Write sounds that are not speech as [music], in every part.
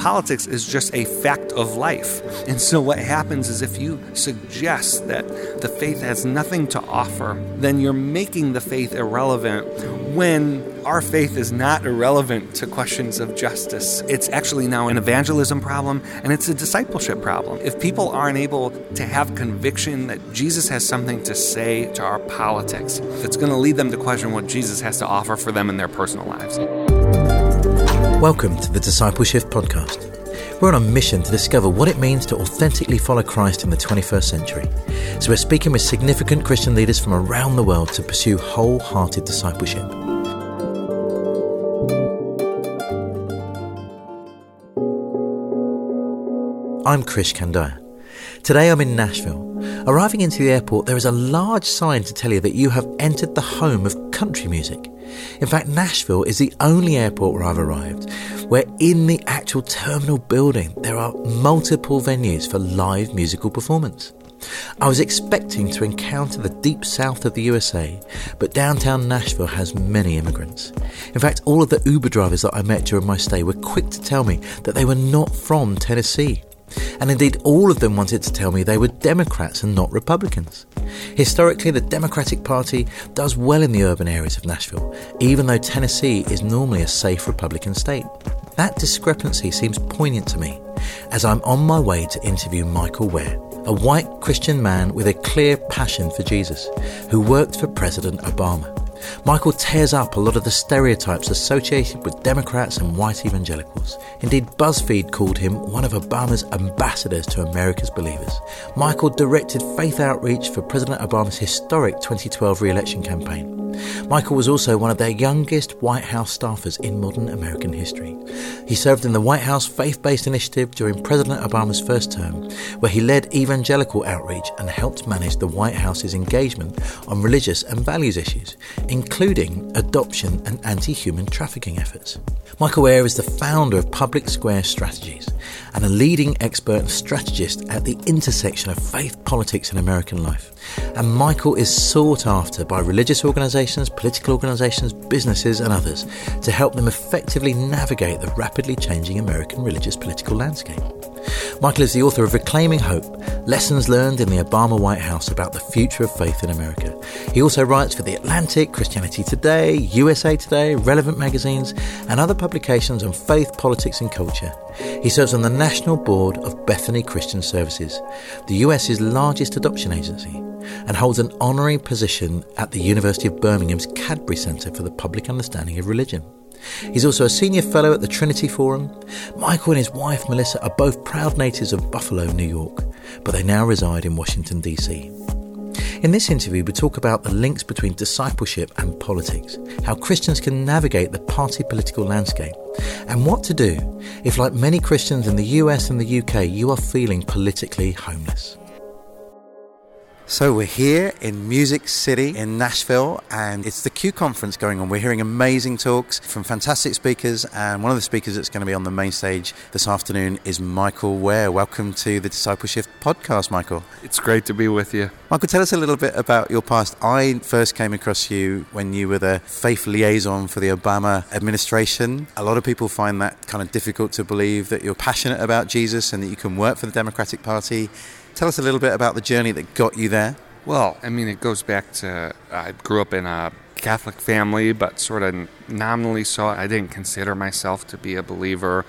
politics is just a fact of life. And so, what happens is if you suggest that the faith has nothing to offer, then you're making the faith irrelevant when our faith is not irrelevant to questions of justice. It's actually now an evangelism problem and it's a discipleship problem. If people aren't able to have conviction that Jesus has something to say to our politics, it's going to lead them to question what Jesus has to offer for them in their personal lives. Welcome to the DiscipleShift Podcast. We're on a mission to discover what it means to authentically follow Christ in the 21st century. So we're speaking with significant Christian leaders from around the world to pursue wholehearted discipleship. I'm Krish Kandiah. Today I'm in Nashville. Arriving into the airport, there is a large sign to tell you that you have entered the home of country music. In fact, Nashville is the only airport where I've arrived where in the actual terminal building there are multiple venues for live musical performance. I was expecting to encounter the deep south of the USA, but downtown Nashville has many immigrants. In fact, all of the Uber drivers that I met during my stay were quick to tell me that they were not from Tennessee. And indeed, all of them wanted to tell me they were Democrats and not Republicans. Historically, the Democratic Party does well in the urban areas of Nashville, even though Tennessee is normally a safe Republican state. That discrepancy seems poignant to me as I'm on my way to interview Michael Wear, a white Christian man with a clear passion for Jesus, who worked for President Obama. Michael tears up a lot of the stereotypes associated with Democrats and white evangelicals. Indeed, BuzzFeed called him one of Obama's ambassadors to America's believers. Michael directed faith outreach for President Obama's historic 2012 re election campaign. Michael was also one of their youngest White House staffers in modern American history. He served in the White House Faith Based Initiative during President Obama's first term, where he led evangelical outreach and helped manage the White House's engagement on religious and values issues, including adoption and anti human trafficking efforts. Michael Wear is the founder of Public Square Strategies and a leading expert and strategist at the intersection of faith, politics, and American life. And Michael is sought after by religious organisations, political organisations, businesses, and others to help them effectively navigate the rapidly changing American religious political landscape. Michael is the author of Reclaiming Hope Lessons Learned in the Obama White House about the Future of Faith in America. He also writes for The Atlantic, Christianity Today, USA Today, Relevant magazines, and other publications on faith, politics, and culture. He serves on the National Board of Bethany Christian Services, the US's largest adoption agency, and holds an honorary position at the University of Birmingham's Cadbury Centre for the Public Understanding of Religion. He's also a senior fellow at the Trinity Forum. Michael and his wife Melissa are both proud natives of Buffalo, New York, but they now reside in Washington, D.C. In this interview, we talk about the links between discipleship and politics, how Christians can navigate the party political landscape, and what to do if, like many Christians in the US and the UK, you are feeling politically homeless. So we're here in Music City in Nashville, and it's the Q conference going on. We're hearing amazing talks from fantastic speakers, and one of the speakers that's going to be on the main stage this afternoon is Michael Wear. Welcome to the DiscipleShift Podcast, Michael. It's great to be with you. Michael, tell us a little bit about your past. I first came across you when you were the faith liaison for the Obama administration. A lot of people find that kind of difficult to believe that you're passionate about Jesus and that you can work for the Democratic Party Tell us a little bit about the journey that got you there. Well, I mean, it goes back to I grew up in a Catholic family, but sort of nominally so. I didn't consider myself to be a believer.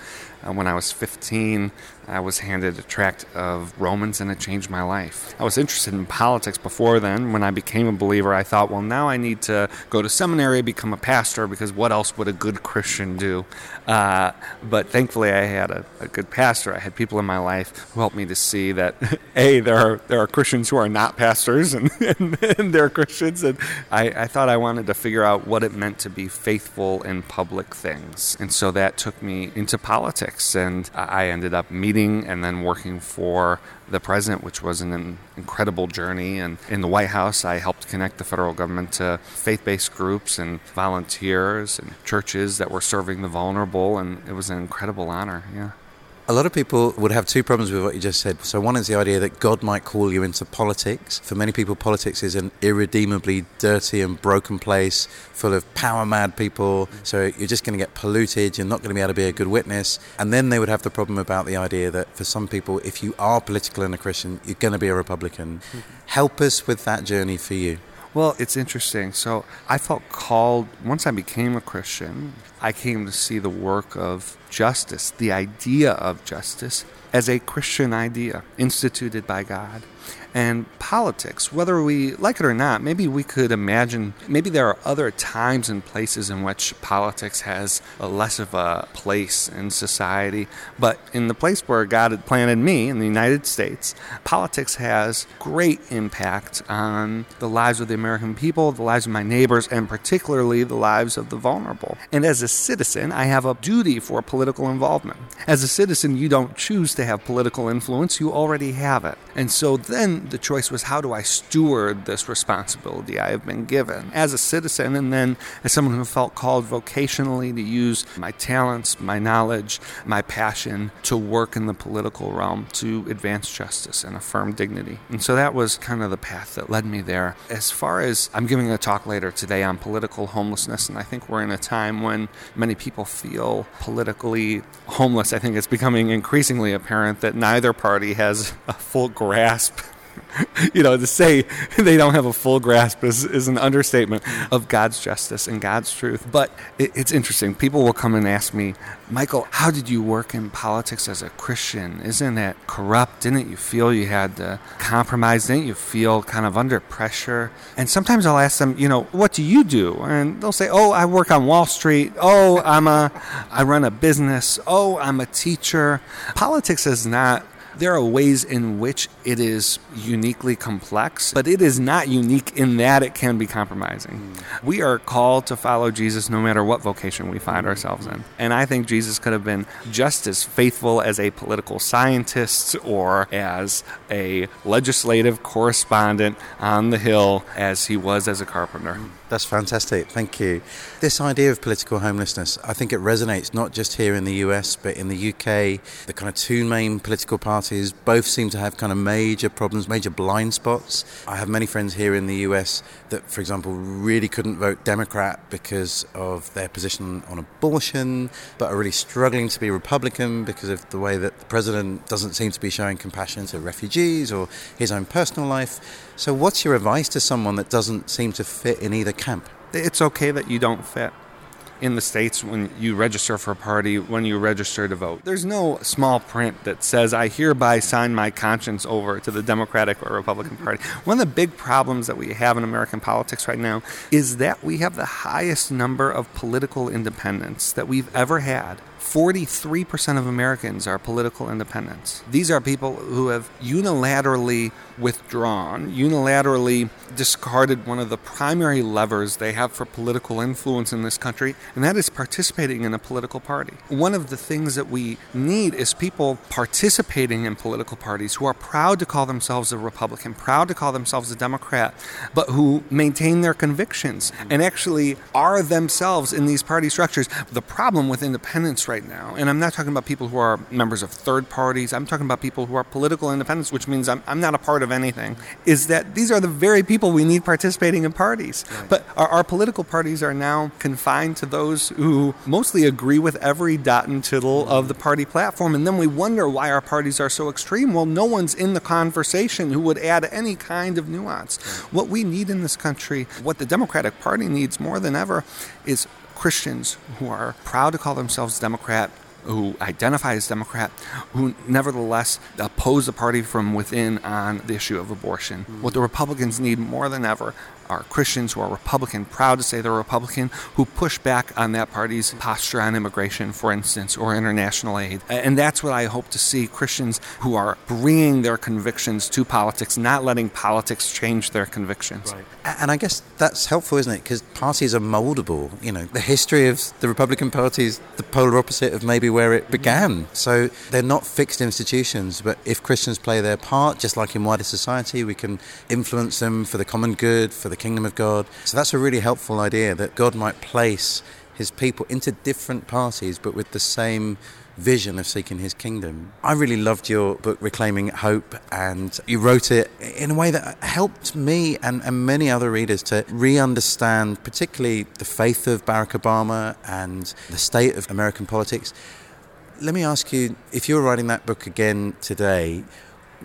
Uh, when I was 15, I was handed a tract of Romans and it changed my life. I was interested in politics before then. When I became a believer, I thought, well, now I need to go to seminary, become a pastor, because what else would a good Christian do? Uh, but thankfully, I had a, a, good pastor. I had people in my life who helped me to see that, [laughs] A, there are, there are Christians who are not pastors and, [laughs] and, and they're Christians. And I, I thought I wanted to figure out what it meant to be faithful in public things. And so that took me into politics. And I ended up meeting and then working for the president, which was an incredible journey. And in the White House, I helped connect the federal government to faith based groups and volunteers and churches that were serving the vulnerable. And it was an incredible honor. Yeah. A lot of people would have two problems with what you just said. So, one is the idea that God might call you into politics. For many people, politics is an irredeemably dirty and broken place full of power mad people. So, you're just going to get polluted. You're not going to be able to be a good witness. And then they would have the problem about the idea that for some people, if you are political and a Christian, you're going to be a Republican. Mm-hmm. Help us with that journey for you. Well, it's interesting. So I felt called, once I became a Christian, I came to see the work of justice, the idea of justice, as a Christian idea instituted by God and politics, whether we like it or not. Maybe we could imagine, maybe there are other times and places in which politics has less of a place in society. But in the place where God had planted me, in the United States, politics has great impact on the lives of the American people, the lives of my neighbors, and particularly the lives of the vulnerable. And as a citizen, I have a duty for political involvement. As a citizen, you don't choose to have political influence, you already have it. And so then the choice was how do I steward this responsibility I have been given as a citizen and then as someone who felt called vocationally to use my talents, my knowledge, my passion to work in the political realm to advance justice and affirm dignity. And so that was kind of the path that led me there. As far as I'm giving a talk later today on political homelessness, and I think we're in a time when many people feel politically homeless. I think it's becoming increasingly apparent that neither party has a full grasp [laughs] you know, to say [laughs] they don't have a full grasp is, is an understatement of God's justice and God's truth. But it, it's interesting. People will come and ask me, Michael, how did you work in politics as a Christian? Isn't that corrupt? Didn't you feel you had to compromise? Didn't you feel kind of under pressure? And sometimes I'll ask them, you know, what do you do? And they'll say, oh, I work on Wall Street. Oh, I'm a, I run a business. Oh, I'm a teacher. Politics is not there are ways in which it is uniquely complex, but it is not unique in that it can be compromising. Mm. We are called to follow Jesus no matter what vocation we find ourselves in. And I think Jesus could have been just as faithful as a political scientist or as a legislative correspondent on the Hill as he was as a carpenter. That's fantastic. Thank you. This idea of political homelessness, I think it resonates not just here in the US, but in the UK. The kind of two main political parties both seem to have kind of major problems, major blind spots. I have many friends here in the US that, for example, really couldn't vote Democrat because of their position on abortion, but are really struggling to be Republican because of the way that the president doesn't seem to be showing compassion to refugees or his own personal life. So, what's your advice to someone that doesn't seem to fit in either It's okay that you don't fit in the States when you register for a party, when you register to vote. There's no small print that says, I hereby sign my conscience over to the Democratic or Republican Party. One of the big problems that we have in American politics right now is that we have the highest number of political independents that we've ever had 43% of Americans are political independents. These are people who have unilaterally withdrawn, unilaterally discarded one of the primary levers they have for political influence in this country, and that is participating in a political party. One of the things that we need is people participating in political parties who are proud to call themselves a Republican, proud to call themselves a Democrat, but who maintain their convictions and actually are themselves in these party structures. The problem with independence right now, and I'm not talking about people who are members of third parties, I'm talking about people who are political independents, which means I'm, I'm not a part of anything, is that these are the very people we need participating in parties. Right. But our, our, political parties are now confined to those who mostly agree with every dot and tittle of the party platform, and then we wonder why our parties are so extreme. Well, no one's in the conversation who would add any kind of nuance. Right. What we need in this country, what the Democratic Party needs more than ever, is Christians who are proud to call themselves Democrat, who identify as Democrat, who nevertheless oppose the party from within on the issue of abortion. Mm. What the Republicans need more than ever are Christians who are Republican, proud to say they're Republican, who push back on that party's posture on immigration, for instance, or international aid. And that's what I hope to see Christians who are bringing their convictions to politics, not letting politics change their convictions. Right. And I guess that's helpful, isn't it? Because parties are moldable. You know, the history of the Republican Party is the polar opposite of maybe where it began. So they're not fixed institutions, but if Christians play their part, just like in wider society, we can influence them for the common good, for the kingdom of God. So that's a really helpful idea that God might place his people into different parties, but with the same vision of seeking his kingdom. I really loved your book, Reclaiming Hope, and you wrote it in a way that helped me and, and many other readers to re understand, particularly the faith of Barack Obama and the state of American politics. Let me ask you if you were writing that book again today,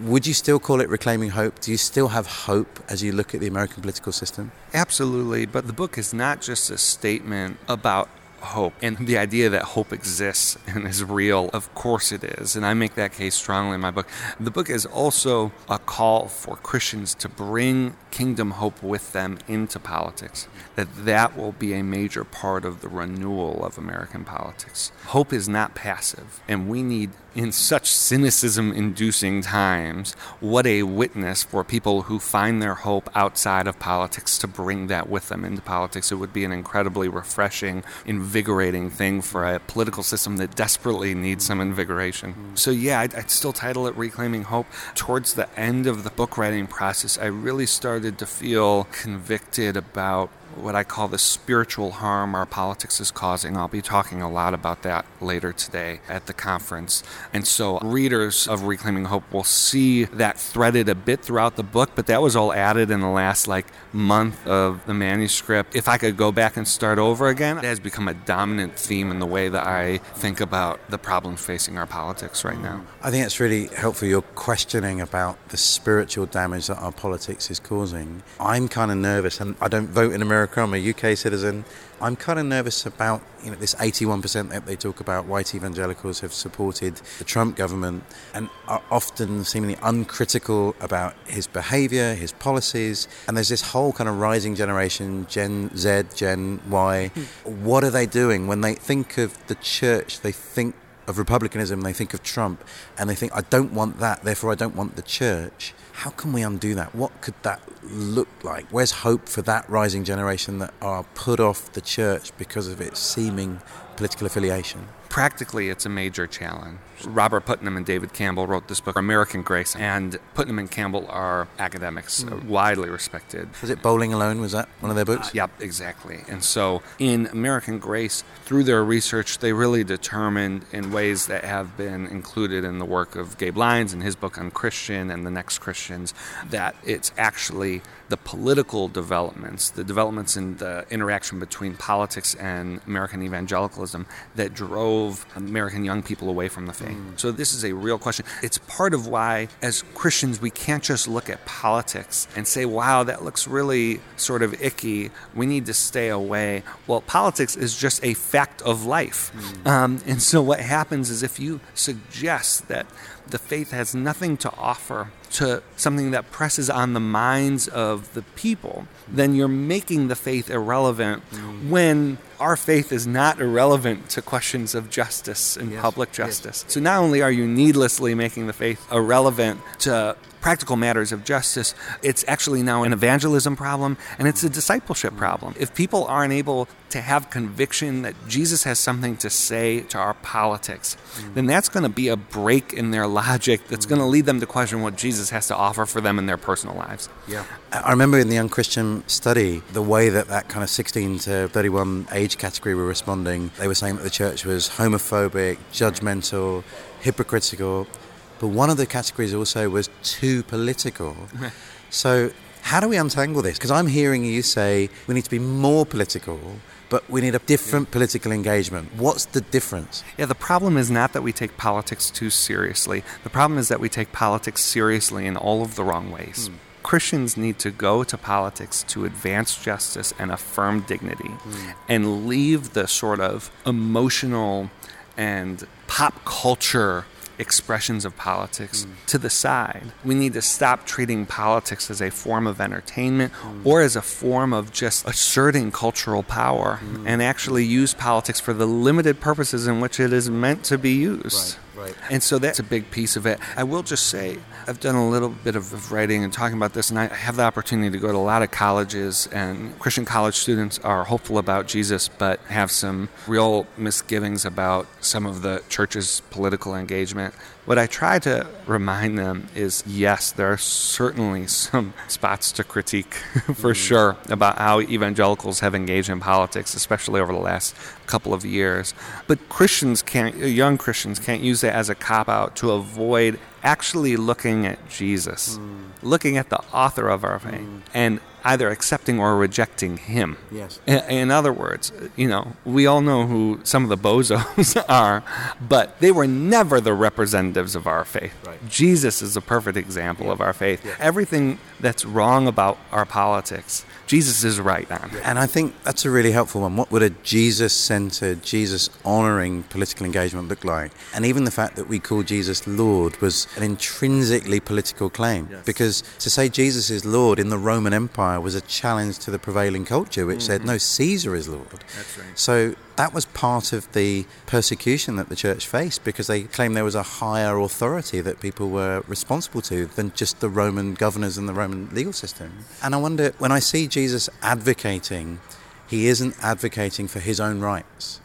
would you still call it Reclaiming Hope? Do you still have hope as you look at the American political system? Absolutely, but the book is not just a statement about hope. And the idea that hope exists and is real of course it is. And i make that case strongly in my book. The book is also a call for christians to bring kingdom hope with them into politics that that will be a major part of the renewal of american politics. Hope is not passive and we need in such cynicism inducing times, what a witness for people who find their hope outside of politics to bring that with them into politics. It would be an incredibly refreshing, invigorating thing for a political system that desperately needs some invigoration. Mm. So, yeah, I'd, I'd still title it Reclaiming Hope. Towards the end of the book writing process, I really started to feel convicted about what I call the spiritual harm our politics is causing. I'll be talking a lot about that later today at the conference. And so, readers of Reclaiming Hope will see that threaded a bit throughout the book, but that was all added in the last like month of the manuscript. If I could go back and start over again, it has become a dominant theme in the way that I think about the problems facing our politics right now. I think it's really helpful your questioning about the spiritual damage that our politics is causing. I'm kind of nervous, and I don't vote in America America. I'm a UK citizen. I'm kind of nervous about you know this 81% that they talk about. White evangelicals have supported the Trump government and are often seemingly uncritical about his behaviour, his policies. And there's this whole kind of rising generation, Gen Z, Gen Y. Hmm. What are they doing when they think of the church? They think of republicanism, they think of Trump, and they think, I don't want that, therefore I don't want the church. How can we undo that? What could that look like? Where's hope for that rising generation that are put off the church because of its seeming political affiliation? Practically, it's a major challenge. Robert Putnam and David Campbell wrote this book, American Grace, and Putnam and Campbell are academics, mm. widely respected. Was it Bowling Alone? Was that one of their books? Uh, yep, exactly. And so in American Grace, through their research, they really determined in ways that have been included in the work of Gabe Lyons and his book unChristian and the next Christians that it's actually the political developments, the developments in the interaction between politics and American evangelicalism that drove American young people away from the faith. Mm. So, this is a real question. It's part of why, as Christians, we can't just look at politics and say, wow, that looks really sort of icky. We need to stay away. Well, politics is just a fact of life. Mm. Um, and so, what happens is if you suggest that the faith has nothing to offer to something that presses on the minds of the people, then you're making the faith irrelevant mm. when our faith is not irrelevant to questions of justice and yes. public justice. Yes. So not only are you needlessly making the faith irrelevant to practical matters of justice, it's actually now an evangelism problem and it's a discipleship problem. If people aren't able to have conviction that Jesus has something to say to our politics, mm. then that's going to be a break in their logic that's mm. going to lead them to question what Jesus has to offer for them in their personal lives. Yeah. I remember in the unChristian study, the way that that kind of 16 to 31 age category were responding, they were saying that the church was homophobic, judgmental, hypocritical but one of the categories also was too political. [laughs] so, how do we untangle this? Because I'm hearing you say we need to be more political, but we need a different political engagement. What's the difference? Yeah, the problem is not that we take politics too seriously. The problem is that we take politics seriously in all of the wrong ways. Mm. Christians need to go to politics to advance justice and affirm dignity mm. and leave the sort of emotional and pop culture expressions of politics mm. to the side. We need to stop treating politics as a form of entertainment mm. or as a form of just asserting cultural power mm. and actually use politics for the limited purposes in which it is meant to be used. Right. Right. And so that's a big piece of it. I will just say, I've done a little bit of writing and talking about this, and I have the opportunity to go to a lot of colleges, and Christian college students are hopeful about Jesus, but have some real misgivings about some of the church's political engagement. What I try to remind them is yes, there are certainly some spots to critique [laughs] for mm-hmm. sure about how evangelicals have engaged in politics, especially over the last couple of years. But Christians can't, young Christians can't use it as a cop out to avoid actually looking at Jesus, mm. looking at the author of our faith, mm. and either accepting or rejecting him. Yes. In, in, other words, you know, we all know who some of the bozos [laughs] are, but they were never the representatives of our faith. Right. Jesus is a perfect example yeah. of our faith. Yeah. Everything that's wrong about our politics, Jesus is right on. And I think that's a really helpful one. What would a Jesus centered, Jesus honoring political engagement look like? And even the fact that we call Jesus Lord was an intrinsically political claim. Yes. Because to say Jesus is Lord in the Roman Empire was a challenge to the prevailing culture, which mm-hmm. said, no, Caesar is Lord. That's right. So that was part of the persecution that the church faced because they claimed there was a higher authority that people were responsible to than just the Roman governors and the Roman legal system. And I wonder, when I see Jesus advocating, he isn't advocating for his own rights.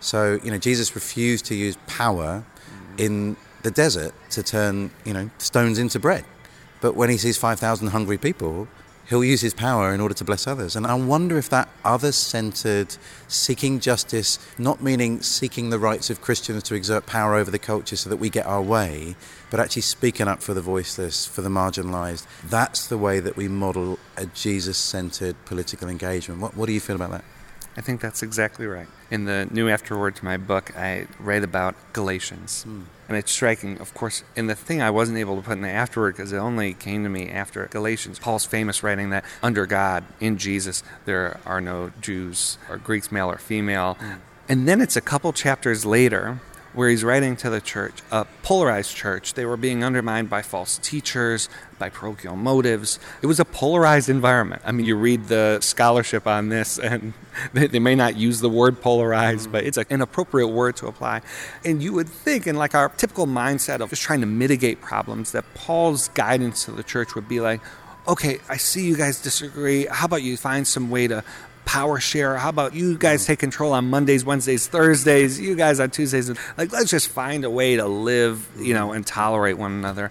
So, you know, Jesus refused to use power in the desert to turn, you know, stones into bread. But when he sees 5,000 hungry people, he'll use his power in order to bless others. And I wonder if that other centered, seeking justice, not meaning seeking the rights of Christians to exert power over the culture so that we get our way, but actually speaking up for the voiceless, for the marginalized, that's the way that we model a Jesus centered political engagement. What, what do you feel about that? I think that's exactly right. In the new afterword to my book, I write about Galatians. Mm. And it's striking, of course, in the thing I wasn't able to put in the afterword because it only came to me after Galatians. Paul's famous writing that under God, in Jesus, there are no Jews or Greeks, male or female. Mm. And then it's a couple chapters later where he's writing to the church, a polarized church. They were being undermined by false teachers, by parochial motives. It was a polarized environment. I mean, you read the scholarship on this, [laughs] and they, they may not use the word polarized, but it's an appropriate word to apply. And you would think, in like our typical mindset of just trying to mitigate problems, that Paul's guidance to the church would be like, okay, I see you guys disagree. How about you find some way to power share. How about you guys take control on Mondays, Wednesdays, Thursdays? You guys on Tuesdays. Like, let's just find a way to live, you know, and tolerate one another.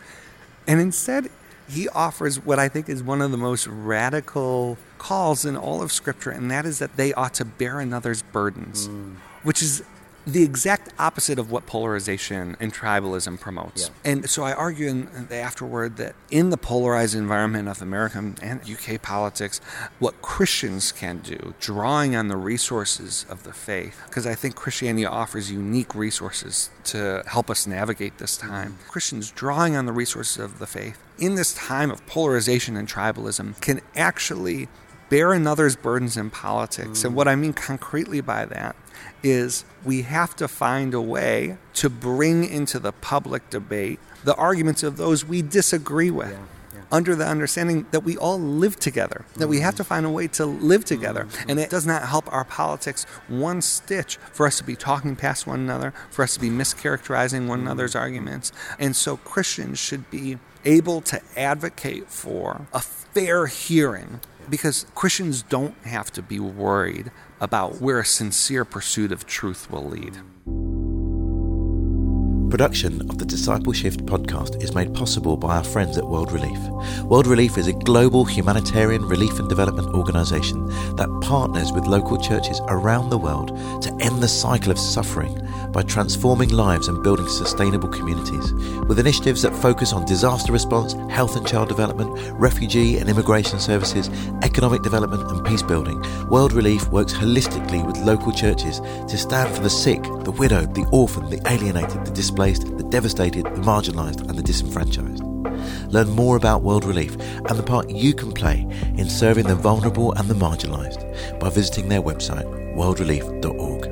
And instead, he offers what I think is one of the most radical calls in all of Scripture, and that is that they ought to bear another's burdens, mm. which is the exact opposite of what polarization and tribalism promotes. Yeah. And so I argue in the afterword that in the polarized environment of American and UK politics, what Christians can do, drawing on the resources of the faith, because I think Christianity offers unique resources to help us navigate this time. Mm-hmm. Christians drawing on the resources of the faith in this time of polarization and tribalism can actually bear another's burdens in politics. Mm. And what I mean concretely by that is we have to find a way to bring into the public debate the arguments of those we disagree with. Yeah, yeah. Under the understanding that we all live together, that mm-hmm. we have to find a way to live together. Mm-hmm. And it does not help our politics one stitch for us to be talking past one another, for us to be mischaracterizing one mm-hmm. another's arguments. And so Christians should be able to advocate for a fair hearing because Christians don't have to be worried about where a sincere pursuit of truth will lead. Production of the Disciple Shift podcast is made possible by our friends at World Relief. World Relief is a global humanitarian relief and development organisation that partners with local churches around the world to end the cycle of suffering by transforming lives and building sustainable communities. With initiatives that focus on disaster response, health and child development, refugee and immigration services, economic development, and peace building, World Relief works holistically with local churches to stand for the sick, the widowed, the orphaned, the alienated, the displaced, the devastated, the marginalised, and the disenfranchised. Learn more about World Relief and the part you can play in serving the vulnerable and the marginalised by visiting their website, worldrelief.org.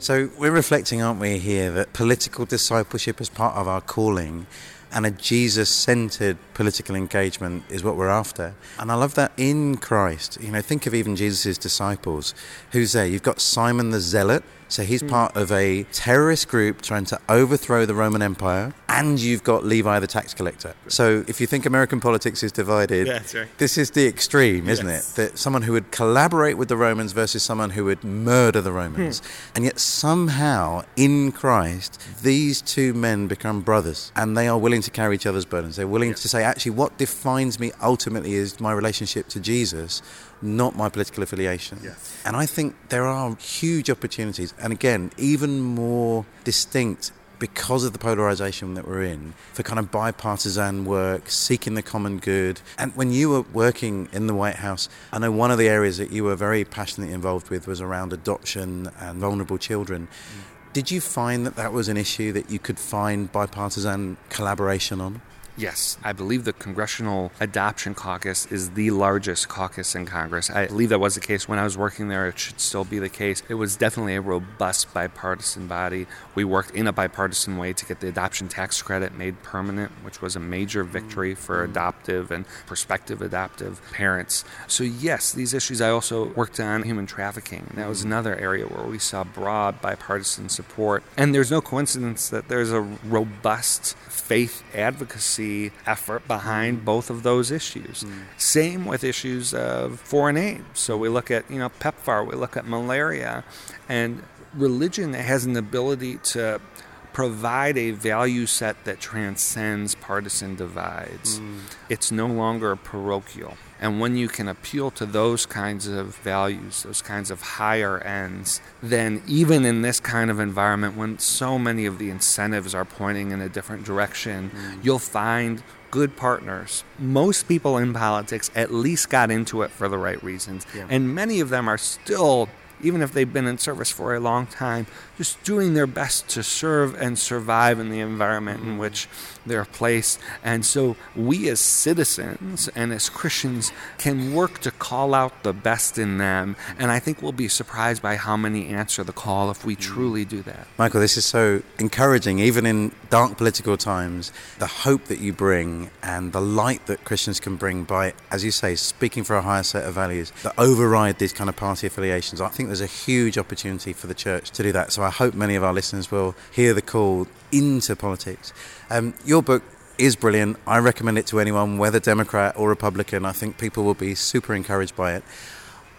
So we're reflecting, aren't we, here, that political discipleship is part of our calling and a Jesus centered political engagement is what we're after. And I love that in Christ. You know, think of even Jesus' disciples. Who's there? You've got Simon the Zealot, So he's hmm. part of a terrorist group trying to overthrow the Roman Empire, and you've got Levi the tax collector. So if you think American politics is divided, Yeah, right. this is the extreme, isn't Yes. it? That someone who would collaborate with the Romans versus someone who would murder the Romans. Hmm. And yet somehow in Christ, these two men become brothers and they are willing to carry each other's burdens. They're willing to say, actually, what defines me ultimately is my relationship to Jesus, not my political affiliation. Yes. And I think there are huge opportunities, and again, even more distinct because of the polarization that we're in for kind of bipartisan work, seeking the common good. And when you were working in the White House, I know one of the areas that you were very passionately involved with was around adoption and vulnerable children. Mm. Did you find that that was an issue that you could find bipartisan collaboration on? Yes, I believe the Congressional Adoption Caucus is the largest caucus in Congress. I believe that was the case when I was working there. It should still be the case. It was definitely a robust bipartisan body. We worked in a bipartisan way to get the adoption tax credit made permanent, which was a major victory for mm. adoptive and prospective adoptive parents. So, yes, these issues I also worked on human trafficking. That was mm. another area where we saw broad bipartisan support. And there's no coincidence that there's a robust faith advocacy effort behind mm. both of those issues. Mm. Same with issues of foreign aid. So we look at, you know, PEPFAR, we look at malaria, and religion has an ability to provide a value set that transcends partisan divides. Mm. It's no longer parochial. And when you can appeal to those kinds of values, those kinds of higher ends, then even in this kind of environment, when so many of the incentives are pointing in a different direction, mm. you'll find good partners. Most people in politics at least got into it for the right reasons. Yeah. And many of them are still, even if they've been in service for a long time, just doing their best to serve and survive in the environment in mm-hmm. which they're placed. And so we as citizens and as Christians can work to call out the best in them. And I think we'll be surprised by how many answer the call if we mm-hmm. truly do that. Michael, this is so encouraging, even in dark political times. The hope that you bring and the light that Christians can bring by, as you say, speaking for a higher set of values that override these kind of party affiliations. I think there's a huge opportunity for the church to do that. So I hope many of our listeners will hear the call into politics. Um, your book is brilliant. I recommend it to anyone, whether Democrat or Republican. I think people will be super encouraged by it.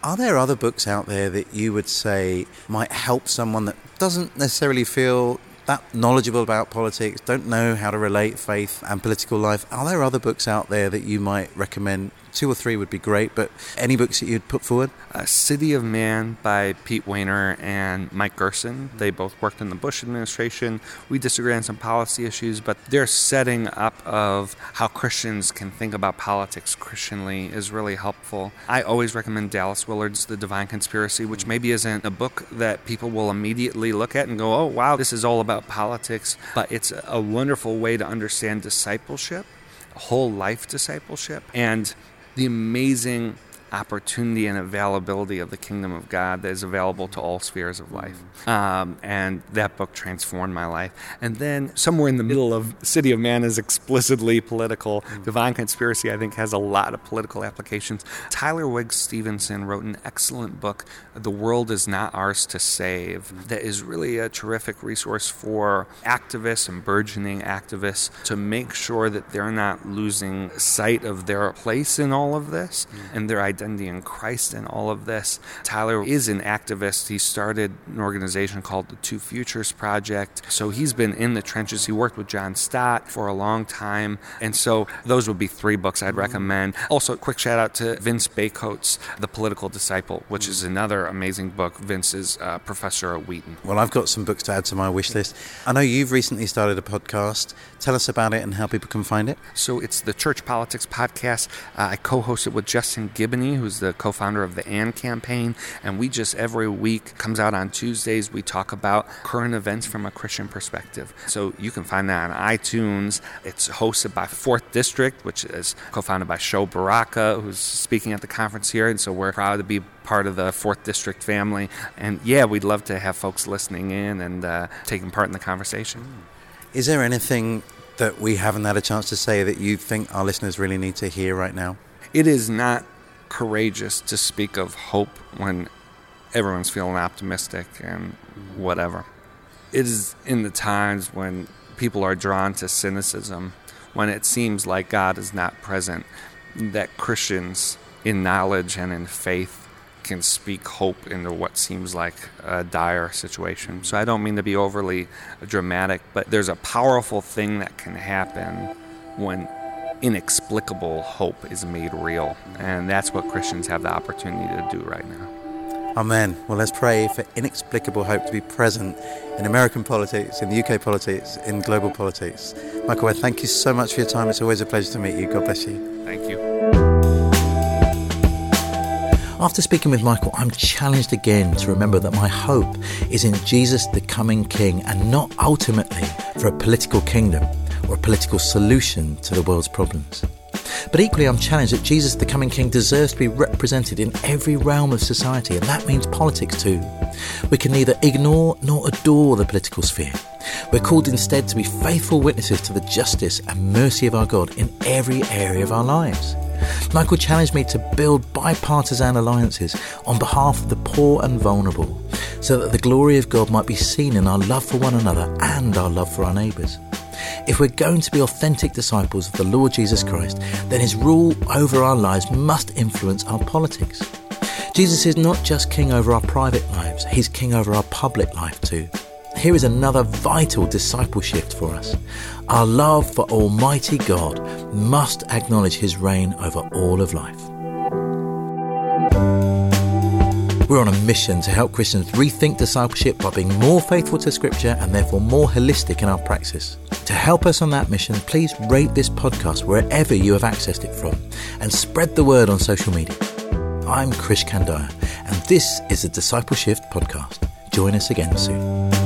Are there other books out there that you would say might help someone that doesn't necessarily feel that knowledgeable about politics, don't know how to relate faith and political life? Are there other books out there that you might recommend? Two or three would be great, but any books that you'd put forward? Uh, City of Man by Pete Wehner and Mike Gerson. They both worked in the Bush administration. We disagree on some policy issues, but their setting up of how Christians can think about politics Christianly is really helpful. I always recommend Dallas Willard's The Divine Conspiracy, which maybe isn't a book that people will immediately look at and go, oh, wow, this is all about politics, but it's a wonderful way to understand discipleship, whole life discipleship, and the amazing opportunity and availability of the kingdom of God that is available to all spheres of life. Um, and that book transformed my life. And then somewhere in the middle of City of Man is explicitly political. Divine Conspiracy, I think, has a lot of political applications. Tyler Wigg-Stevenson wrote an excellent book, The World Is Not Ours to Save, that is really a terrific resource for activists and burgeoning activists to make sure that they're not losing sight of their place in all of this and their identity in Christ and all of this. Tyler is an activist. He started an organization called the Two Futures Project. So he's been in the trenches. He worked with John Stott for a long time. And so those would be three books I'd recommend. Also, a quick shout out to Vince Bacote's, The Political Disciple, which is another amazing book. Vince is a professor at Wheaton. Well, I've got some books to add to my wish list. I know you've recently started a podcast. Tell us about it and how people can find it. So it's the Church Politics Podcast. Uh, I co-host it with Justin Giboney, who's the co-founder of the AND campaign, and we just every week comes out on Tuesdays. We talk about current events from a Christian perspective. So you can find that on iTunes. It's hosted by Fourth District, which is co-founded by Sho Baraka, who's speaking at the conference here, and so we're proud to be part of the Fourth District family. And yeah, we'd love to have folks listening in and uh, taking part in the conversation. Is there anything that we haven't had a chance to say that you think our listeners really need to hear right now? it is not courageous to speak of hope when everyone's feeling optimistic and whatever. It is in the times when people are drawn to cynicism, when it seems like God is not present, that Christians in knowledge and in faith can speak hope into what seems like a dire situation. So I don't mean to be overly dramatic, but there's a powerful thing that can happen when inexplicable hope is made real. And that's what Christians have the opportunity to do right now. Amen. Well, let's pray for inexplicable hope to be present in American politics, in the UK politics, in global politics. Michael, I thank you so much for your time. It's always a pleasure to meet you. God bless you. Thank you. After speaking with Michael, I'm challenged again to remember that my hope is in Jesus, the coming King, and not ultimately for a political kingdom or a political solution to the world's problems. But equally, I'm challenged that Jesus, the coming King, deserves to be represented in every realm of society, and that means politics too. We can neither ignore nor adore the political sphere. We're called instead to be faithful witnesses to the justice and mercy of our God in every area of our lives. Michael challenged me to build bipartisan alliances on behalf of the poor and vulnerable, so that the glory of God might be seen in our love for one another and our love for our neighbours. If we're going to be authentic disciples of the Lord Jesus Christ, then his rule over our lives must influence our politics. Jesus is not just king over our private lives, he's king over our public life too. Here is another vital disciple shift for us. Our love for Almighty God must acknowledge his reign over all of life. We're on a mission to help Christians rethink discipleship by being more faithful to Scripture and therefore more holistic in our practice. To help us on that mission, please rate this podcast wherever you have accessed it from and spread the word on social media. I'm Krish Kandiah, and this is the Disciple Shift podcast. Join us again soon.